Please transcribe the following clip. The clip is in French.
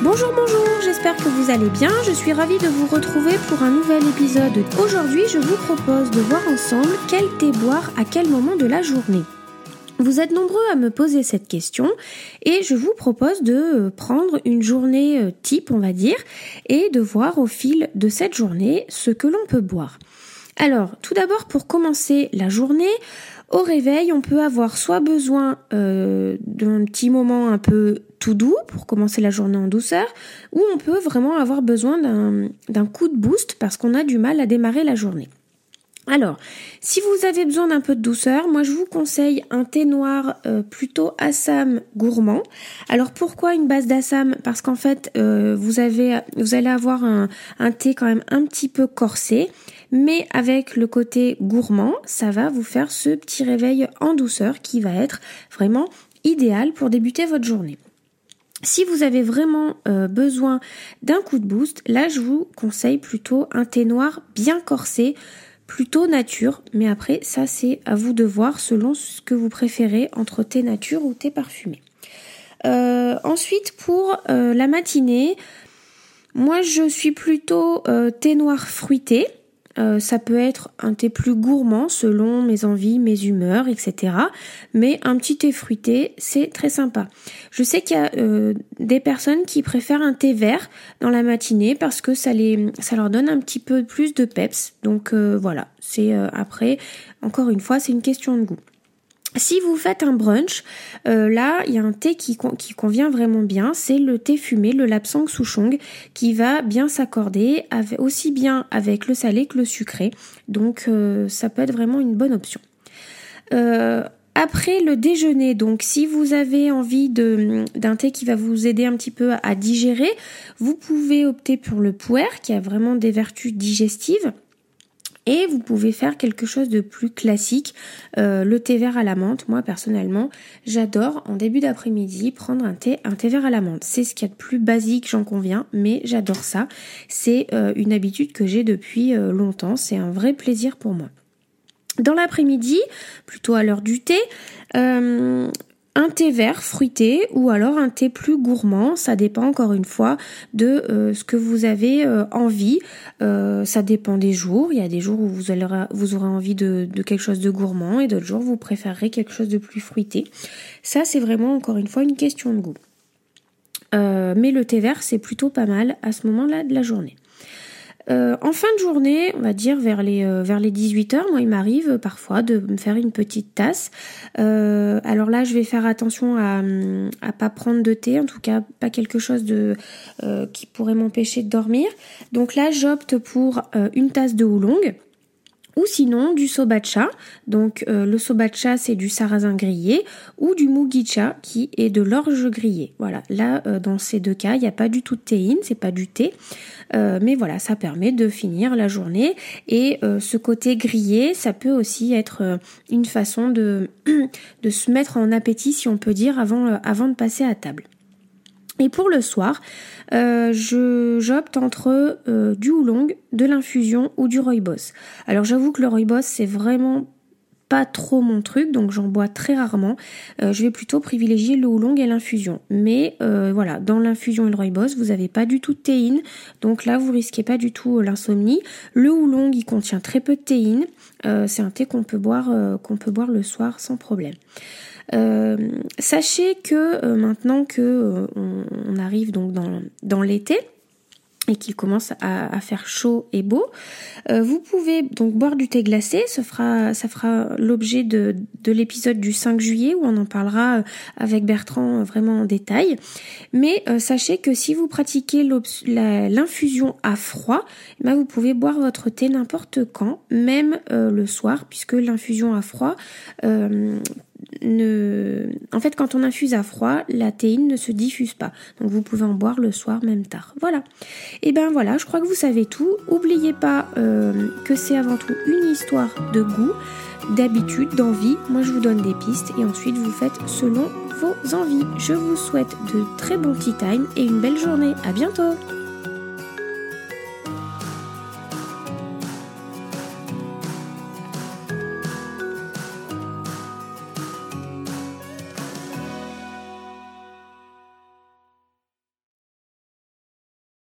Bonjour, bonjour, j'espère que vous allez bien. Je suis ravie de vous retrouver pour un nouvel épisode. Aujourd'hui, je vous propose de voir ensemble quel thé boire à quel moment de la journée. Vous êtes nombreux à me poser cette question et je vous propose de prendre une journée euh, type, on va dire, et de voir au fil de cette journée ce que l'on peut boire. Alors, tout d'abord, pour commencer la journée, au réveil, on peut avoir soit besoin euh, d'un petit moment un peu tout doux pour commencer la journée en douceur, ou on peut vraiment avoir besoin d'un coup de boost parce qu'on a du mal à démarrer la journée. Alors, si vous avez besoin d'un peu de douceur, moi je vous conseille un thé noir euh, plutôt Assam gourmand. Alors pourquoi une base d'Assam? Parce qu'en fait, euh, vous avez, vous allez avoir un, un, thé quand même un petit peu corsé, mais avec le côté gourmand, ça va vous faire ce petit réveil en douceur qui va être vraiment idéal pour débuter votre journée. Si vous avez vraiment euh, besoin d'un coup de boost, là je vous conseille plutôt un thé noir bien corsé, plutôt nature, mais après ça c'est à vous de voir selon ce que vous préférez entre thé nature ou thé parfumé. Euh, ensuite pour euh, la matinée, moi je suis plutôt thé noir fruité. Euh, ça peut être un thé plus gourmand selon mes envies, mes humeurs, etc. Mais un petit thé fruité, c'est très sympa. Je sais qu'il y a euh, des personnes qui préfèrent un thé vert dans la matinée parce que ça, les, ça leur donne un petit peu plus de peps. Donc euh, voilà, c'est après, encore une fois, c'est une question de goût. Si vous faites un brunch, euh, là, il y a un thé qui, convient vraiment bien, c'est le thé fumé, le lapsang souchong, qui va bien s'accorder aussi bien avec le salé que le sucré. Donc, euh, ça peut être vraiment une bonne option. Euh, après le déjeuner, donc si vous avez envie d'un thé qui va vous aider un petit peu à digérer, vous pouvez opter pour le puer qui a vraiment des vertus digestives. Et vous pouvez faire quelque chose de plus classique, euh, le thé vert à la menthe. Moi personnellement, j'adore en début d'après-midi prendre un thé, un thé vert à la menthe. C'est ce qu'il y a de plus basique, j'en conviens, mais j'adore ça. C'est euh, une habitude que j'ai depuis euh, longtemps. C'est un vrai plaisir pour moi. Dans l'après-midi, plutôt à l'heure du thé, un thé vert fruité ou alors un thé plus gourmand. Ça dépend encore une fois de euh, ce que vous avez euh, envie. Euh, ça dépend des jours. Il y a des jours où vous, aurez envie de, quelque chose de gourmand et d'autres jours vous préférerez quelque chose de plus fruité. Ça c'est vraiment encore une fois une question de goût. mais le thé vert c'est plutôt pas mal à ce moment-là de la journée. Euh, en fin de journée, on va dire vers les euh, vers les 18 h moi il m'arrive parfois de me faire une petite tasse. Euh, alors là, je vais faire attention à à pas prendre de thé, en tout cas pas quelque chose de qui pourrait m'empêcher de dormir. Donc là, j'opte pour une tasse de oolong ou sinon du sobacha. Donc euh, le sobacha c'est du sarrasin grillé ou du mugicha qui est de l'orge grillé. Voilà, là euh, dans ces deux cas, il n'y a pas du tout de théine, c'est pas du thé. Euh, mais voilà, ça permet de finir la journée et ce côté grillé, ça peut aussi être une façon de, de se mettre en appétit si on peut dire avant, avant de passer à table. Et pour le soir, euh, j'opte entre euh, du oolong, de l'infusion ou du rooibos. Alors j'avoue que le rooibos c'est vraiment pas trop mon truc, donc j'en bois très rarement. Euh, je vais plutôt privilégier le oolong et l'infusion. Mais voilà, dans l'infusion et le rooibos, vous n'avez pas du tout de théine, donc là vous risquez pas du tout l'insomnie. Le oolong, il contient très peu de théine. c'est un thé qu'on peut boire qu'on peut boire le soir sans problème. Euh, sachez que euh, maintenant que euh, on, arrive donc dans, dans l'été, et qu'il commence à, faire chaud et beau. vous pouvez donc boire du thé glacé, ça fera, ça fera l'objet de, de l'épisode du 5 juillet où on en parlera avec Bertrand vraiment en détail. Mais sachez que si vous pratiquez l'infusion à froid, eh ben vous pouvez boire votre thé n'importe quand, même le soir, puisque l'infusion à froid En fait, quand on infuse à froid, la théine ne se diffuse pas. Donc vous pouvez en boire le soir, même tard. Voilà. Et ben voilà, je crois que vous savez tout. Oubliez pas euh, que c'est avant tout une histoire de goût, d'habitude, d'envie. Moi, je vous donne des pistes et ensuite vous faites selon vos envies. Je vous souhaite de très bons tea time et une belle journée. À bientôt